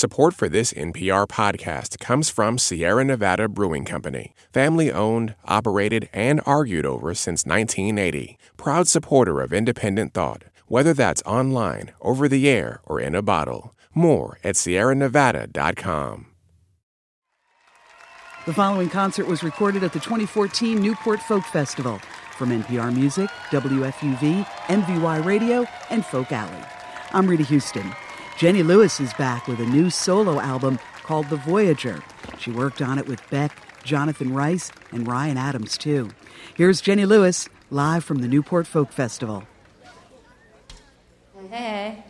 Support for this NPR podcast comes from Sierra Nevada Brewing Company, family owned, operated, and argued over since 1980. Proud supporter of independent thought, whether that's online, over the air, or in a bottle. More at sierranevada.com. The following concert was recorded at the 2014 Newport Folk Festival. From NPR Music, WFUV, MVY Radio, and Folk Alley. I'm Rita Houston. Jenny Lewis is back with a new solo album called The Voyager. She worked on it with Beck, Jonathan Rice, and Ryan Adams, too. Here's Jenny Lewis live from the Newport Folk Festival. Hey.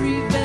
prevent.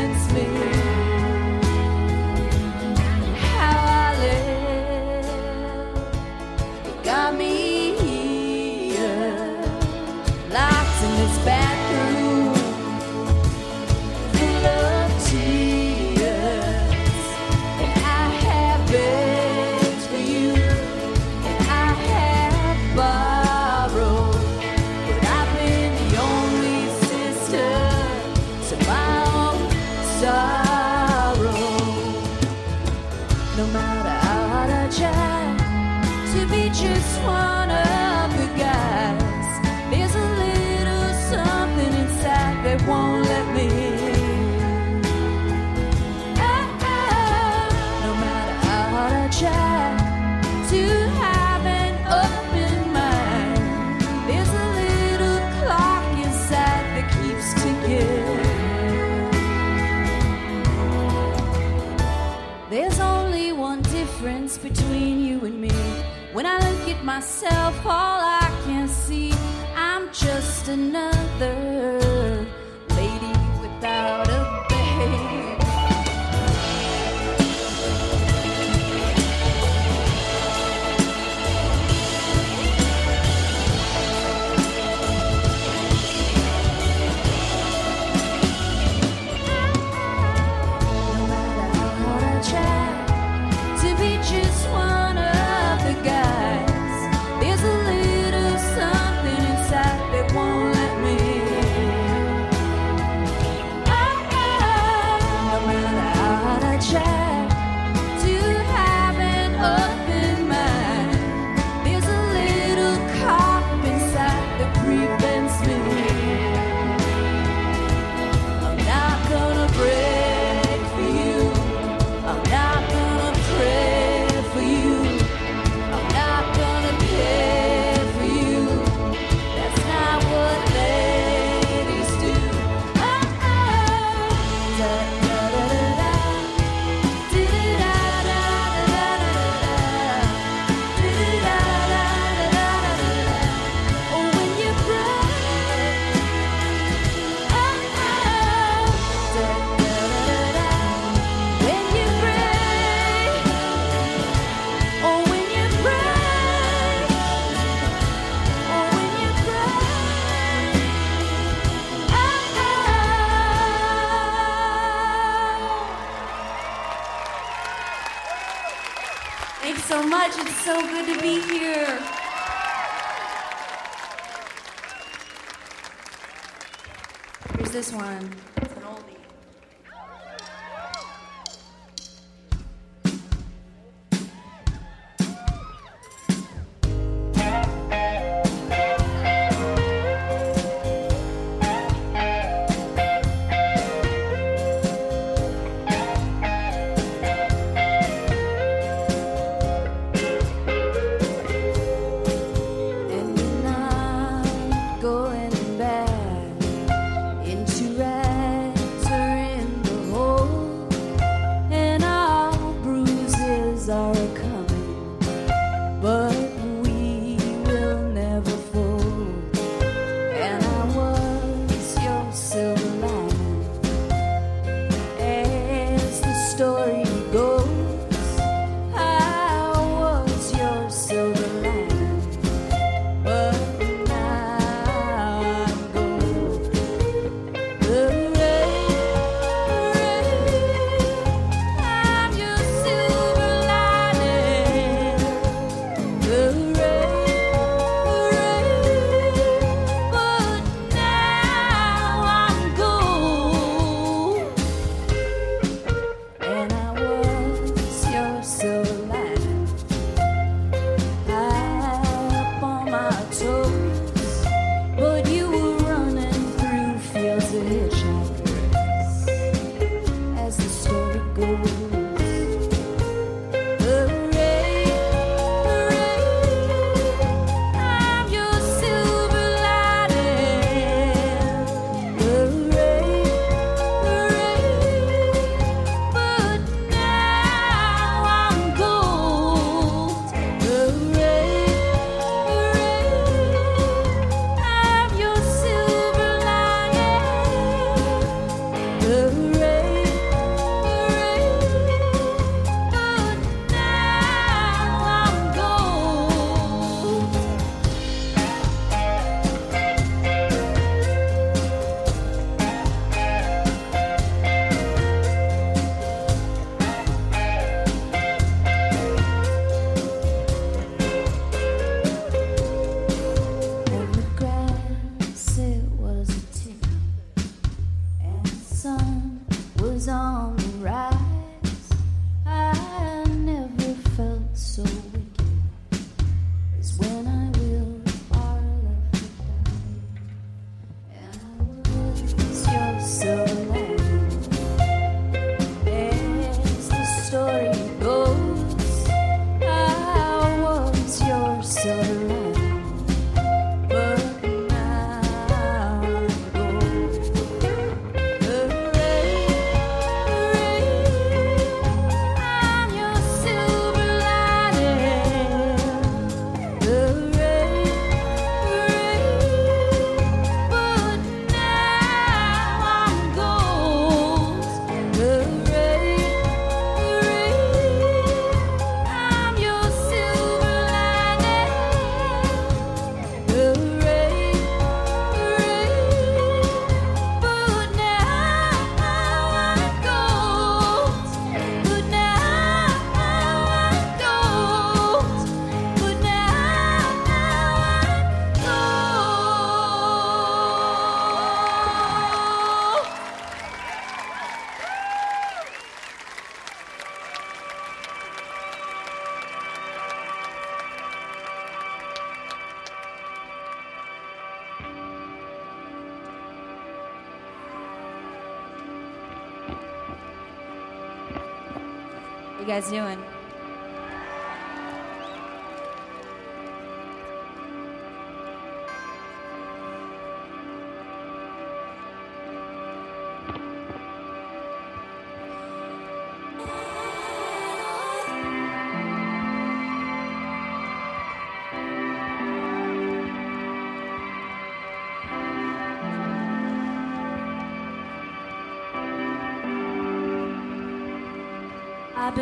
guys doing?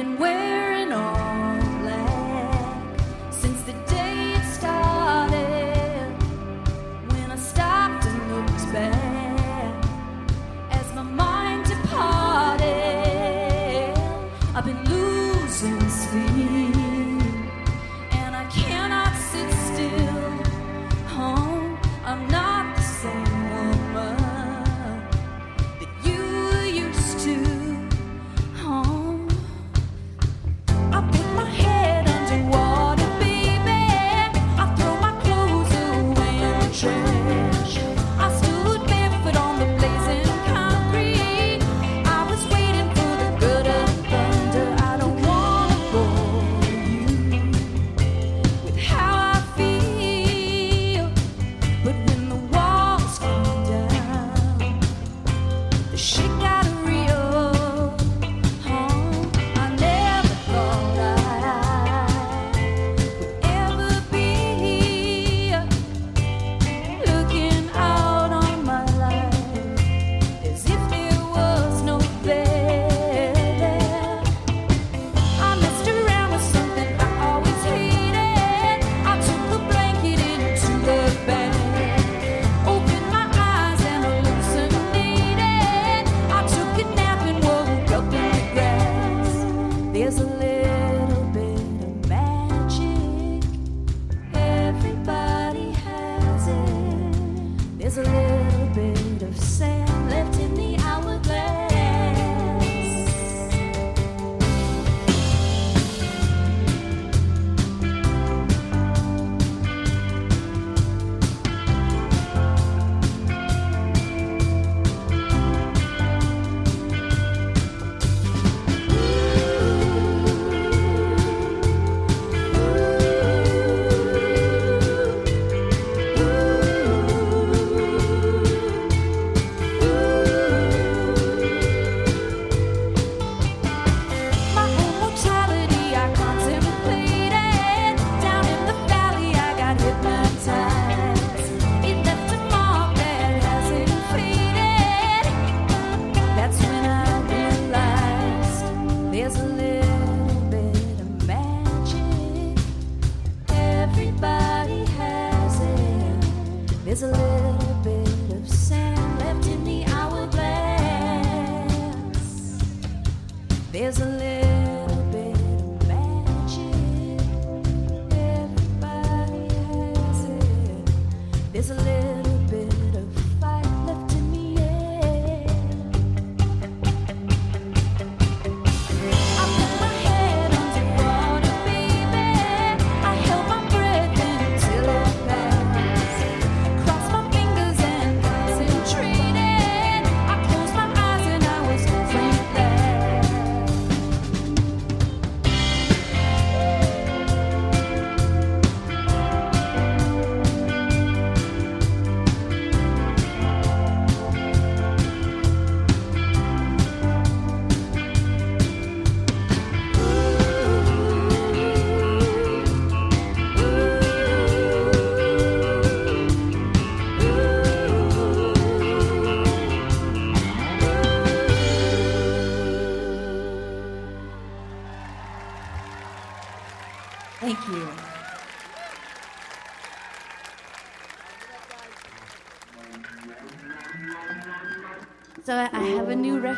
and where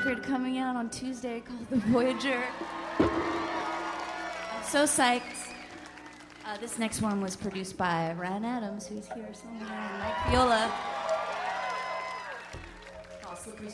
record coming out on Tuesday called The Voyager. I'm so psyched. Uh, this next one was produced by Ryan Adams, who's here somewhere, and Mike Viola. Slippery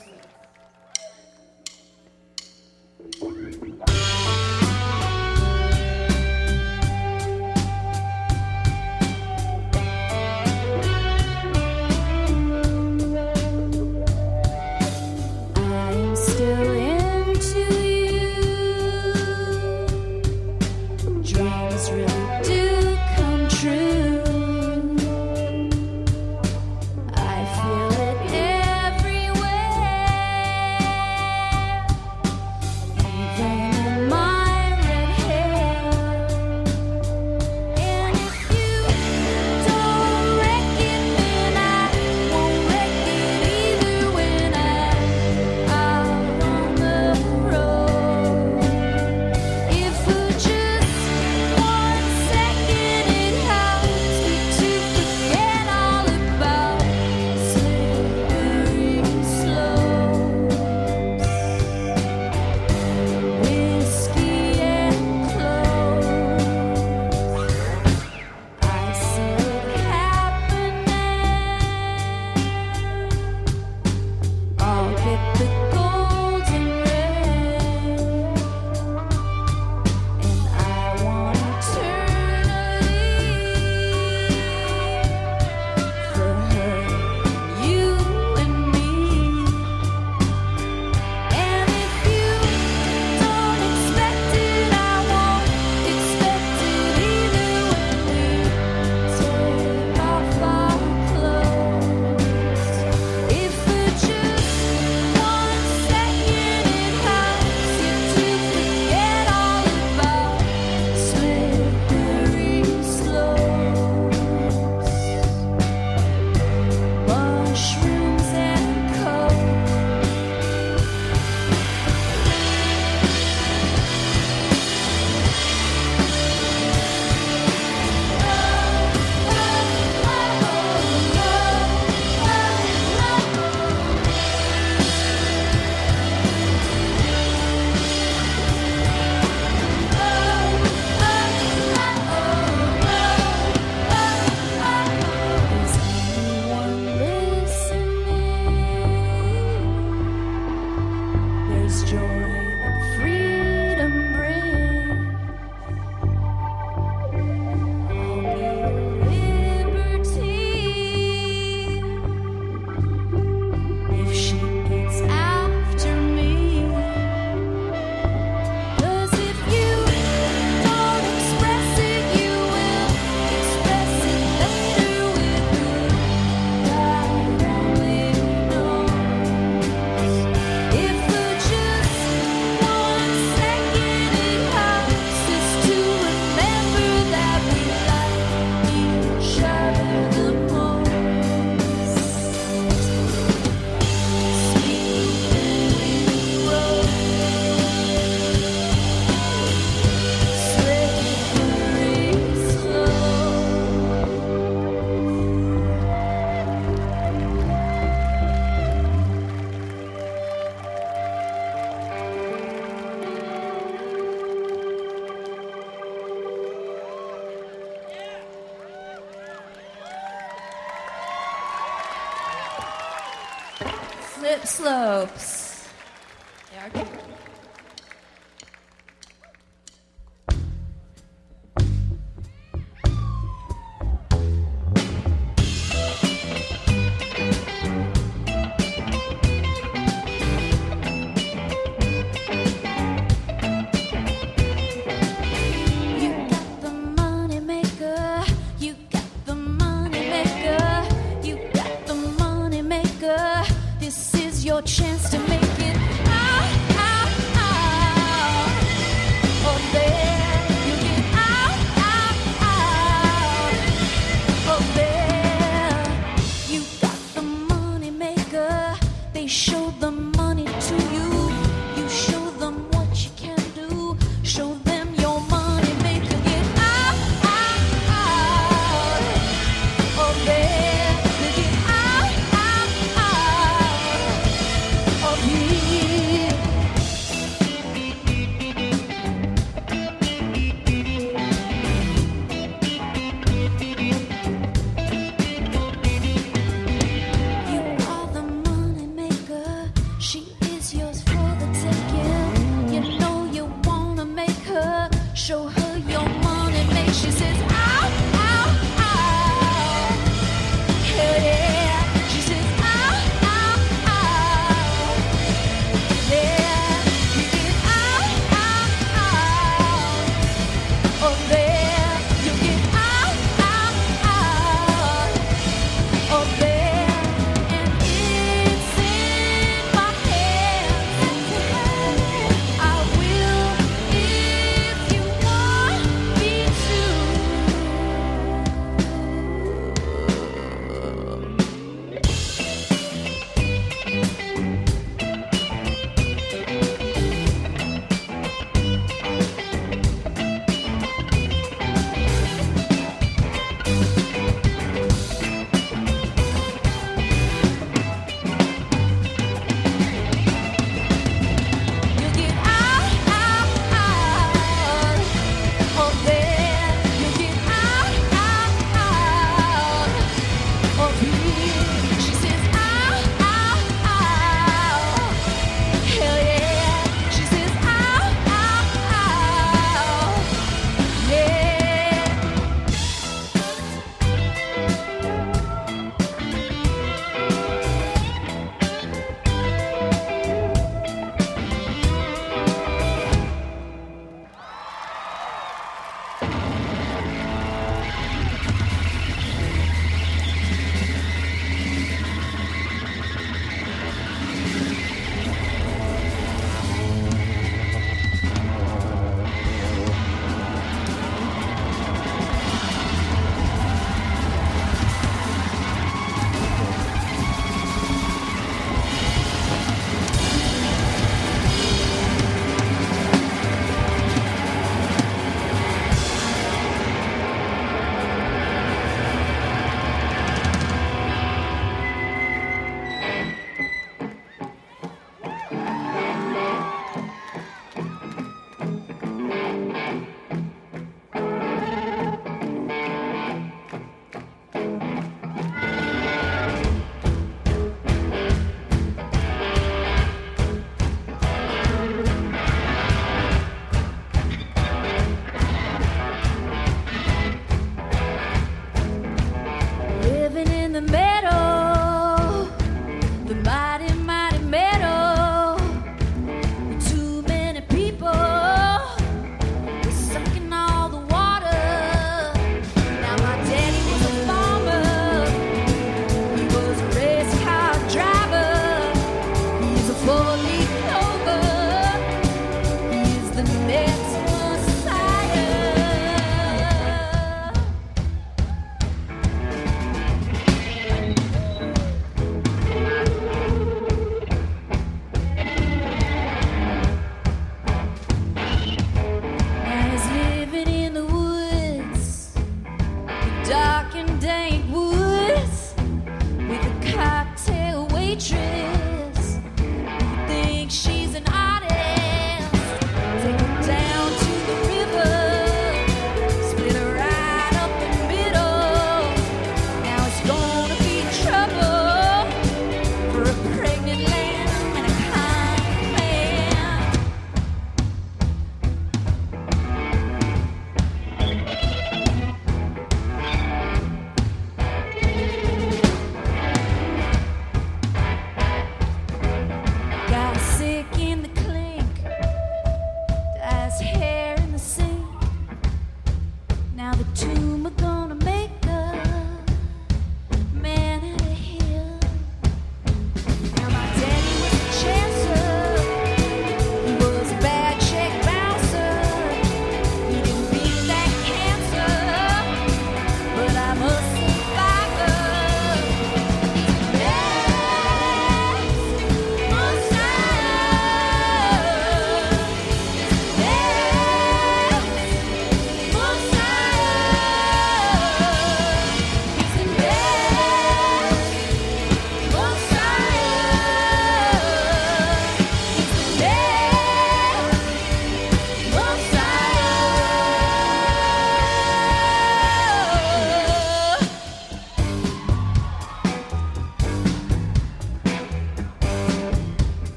Slip slopes.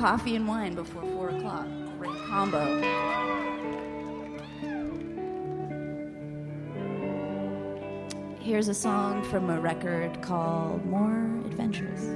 coffee and wine before 4 o'clock. Great combo. Here's a song from a record called More Adventurous.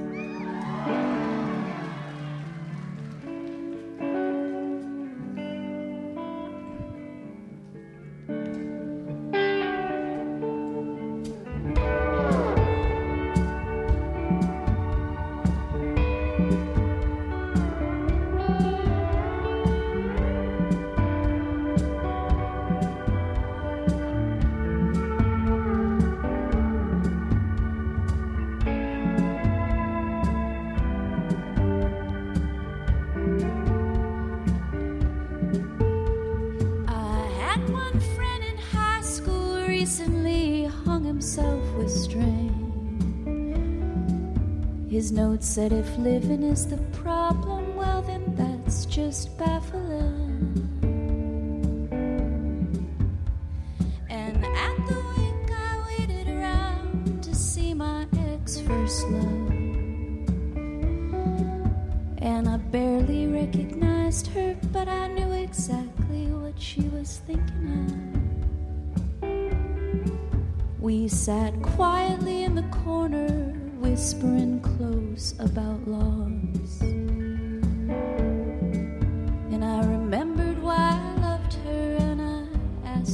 note said if living is the problem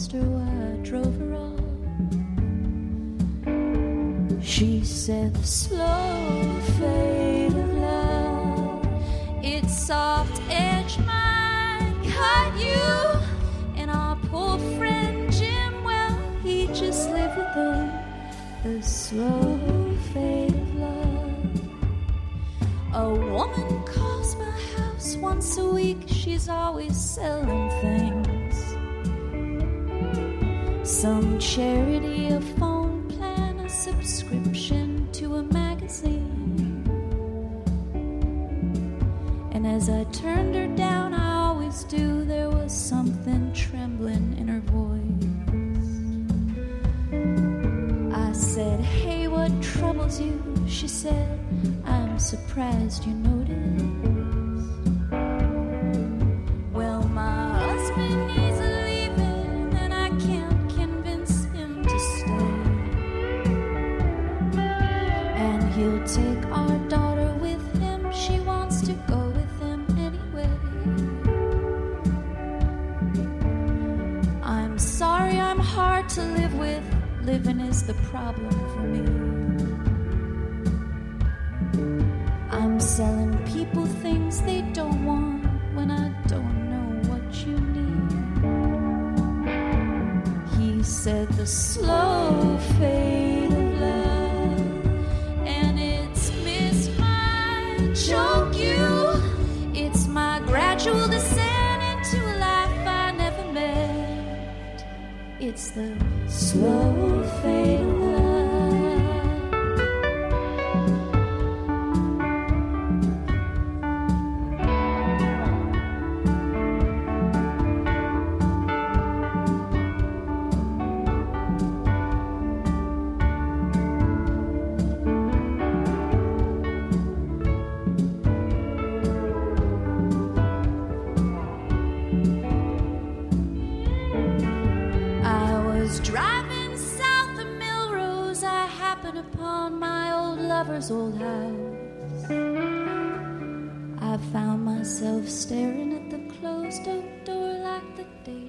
why I drove her on. She said, The slow fade of love, its soft edge might cut you. And our poor friend Jim, well, he just lived with them. The slow fade of love. A woman calls my house once a week, she's always selling things. Some charity, a phone plan, a subscription to a magazine. And as I turned her down, I always do, there was something trembling in her voice. I said, Hey, what troubles you? She said, I'm surprised you noticed.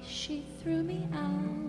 she threw me out.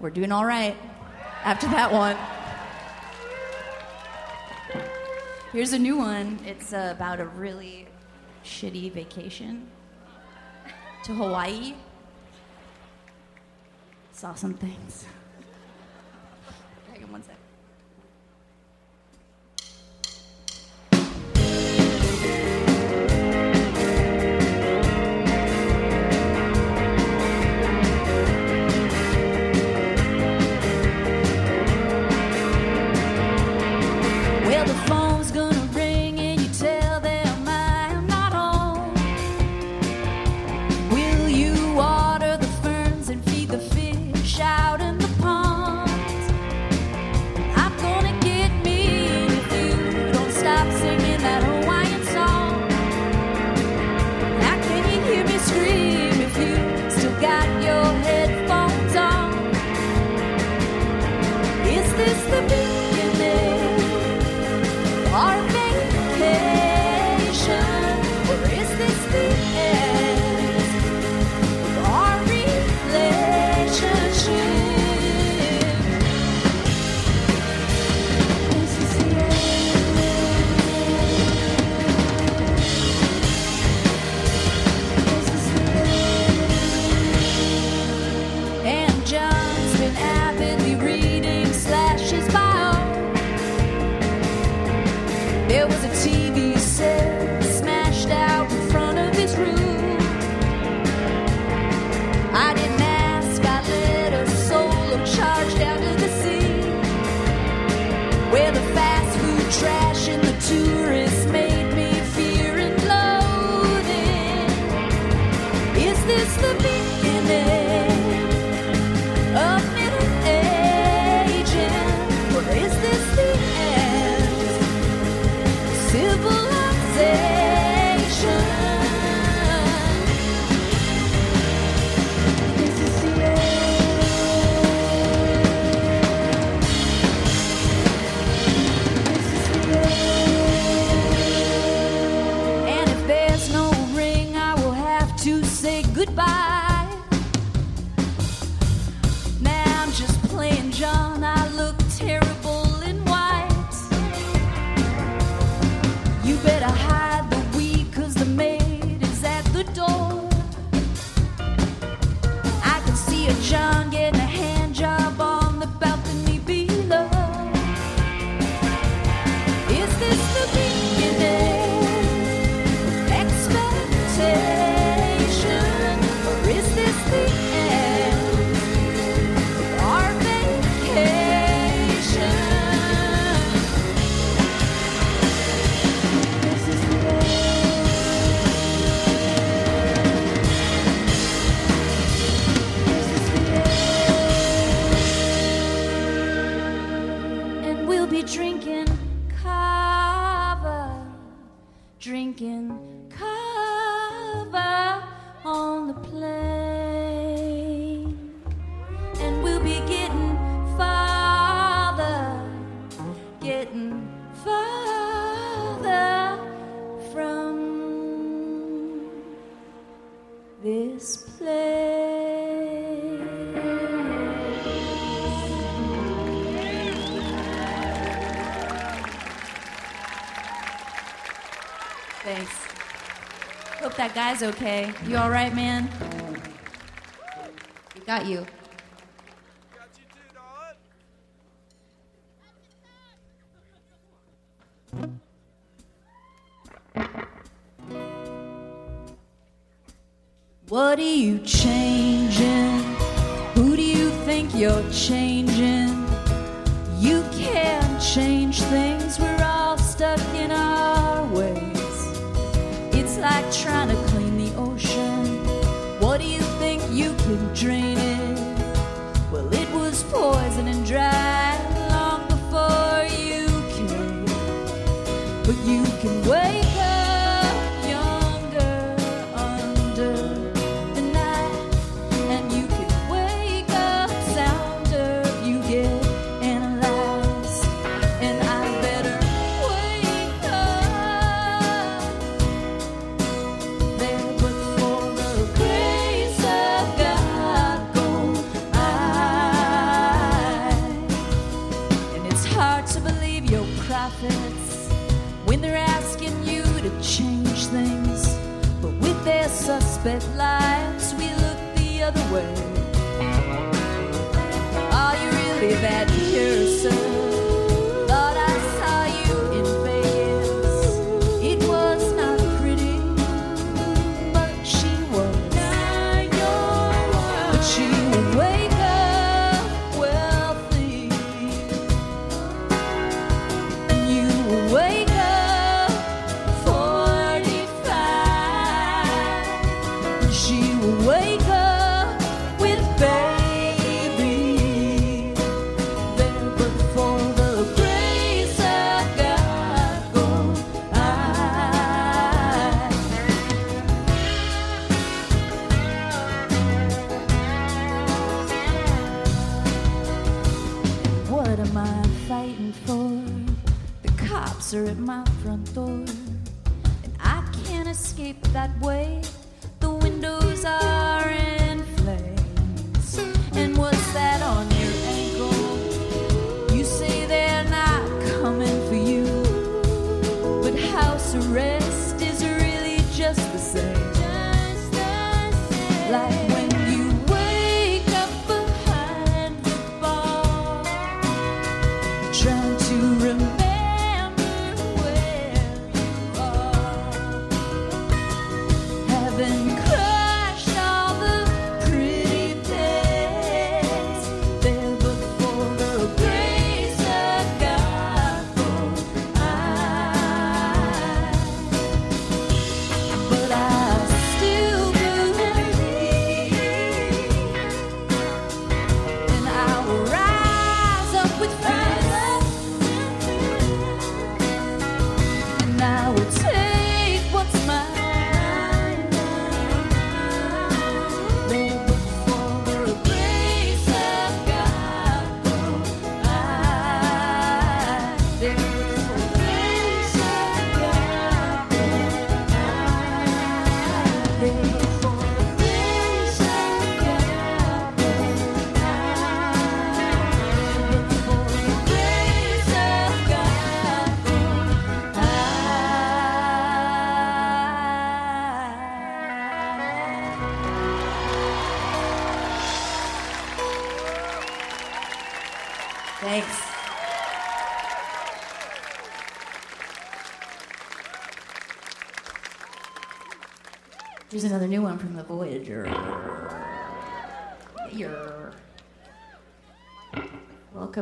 We're doing all right after that one. Here's a new one. It's about a really shitty vacation to Hawaii. Saw some things. drinking that guy's okay. You all right, man? We got you. that you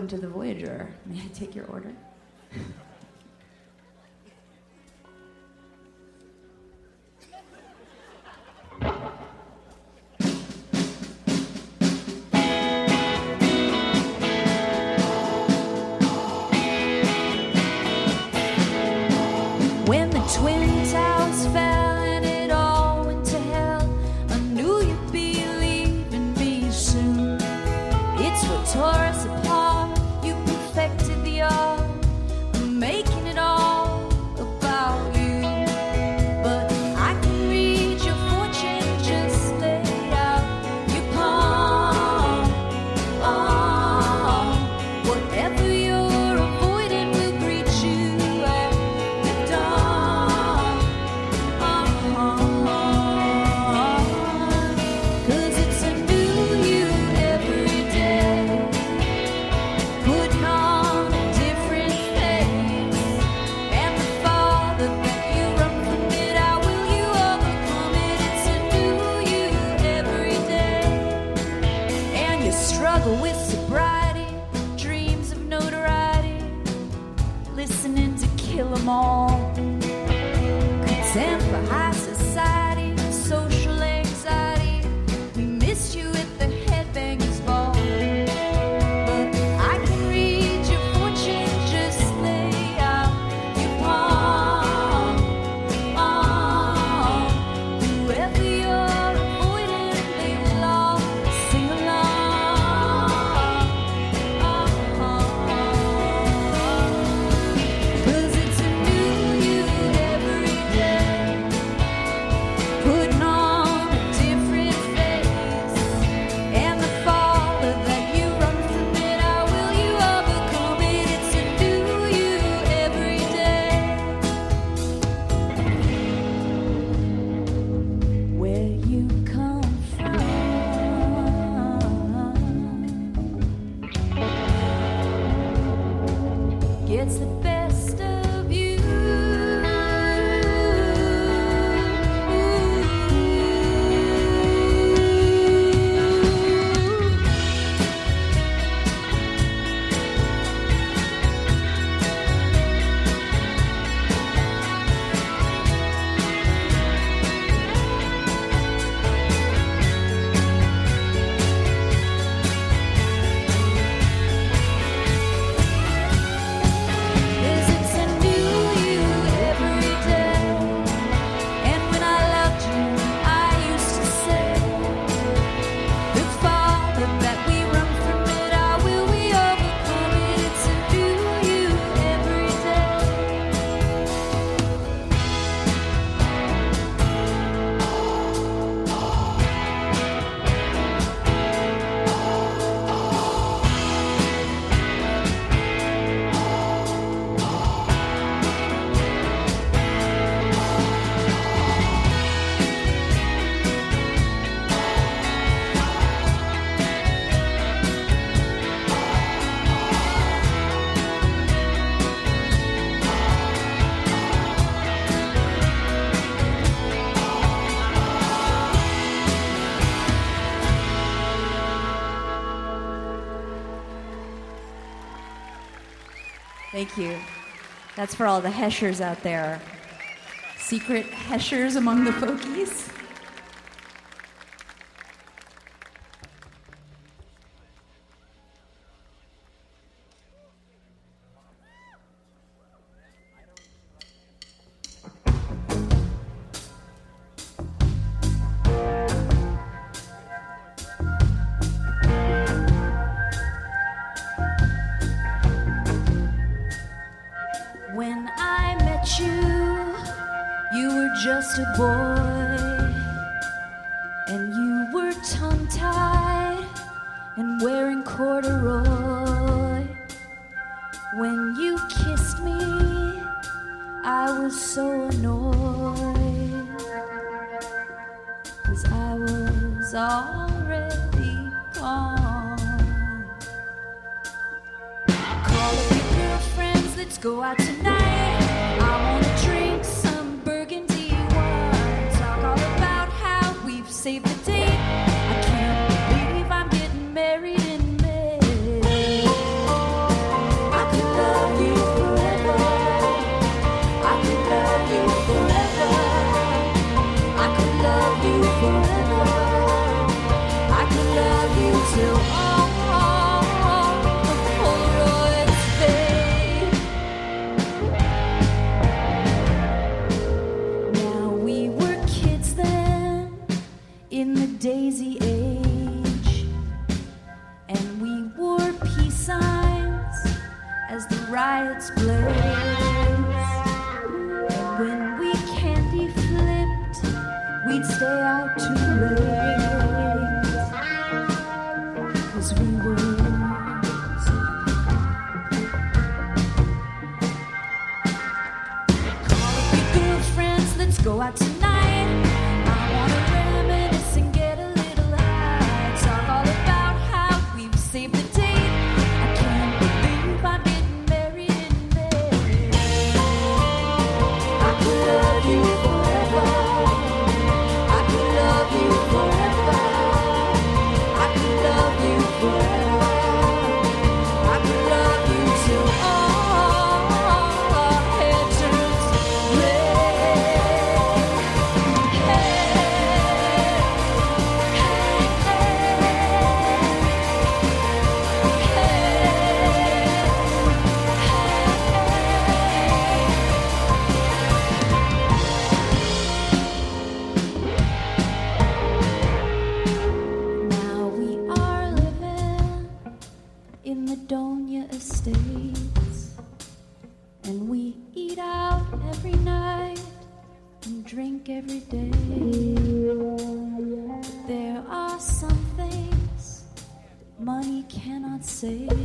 to the Voyager. May I take your order? Thank you. That's for all the Heshers out there. Secret Heshers among the folkies. say.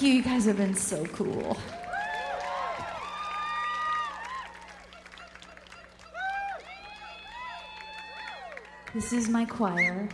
Thank you. You guys have been so cool. This is my choir.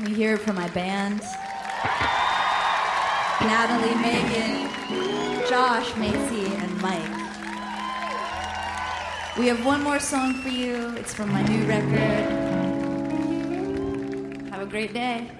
Can we hear it for my band? Natalie, Megan, Josh, Macy, and Mike. We have one more song for you. It's from my new record. Have a great day.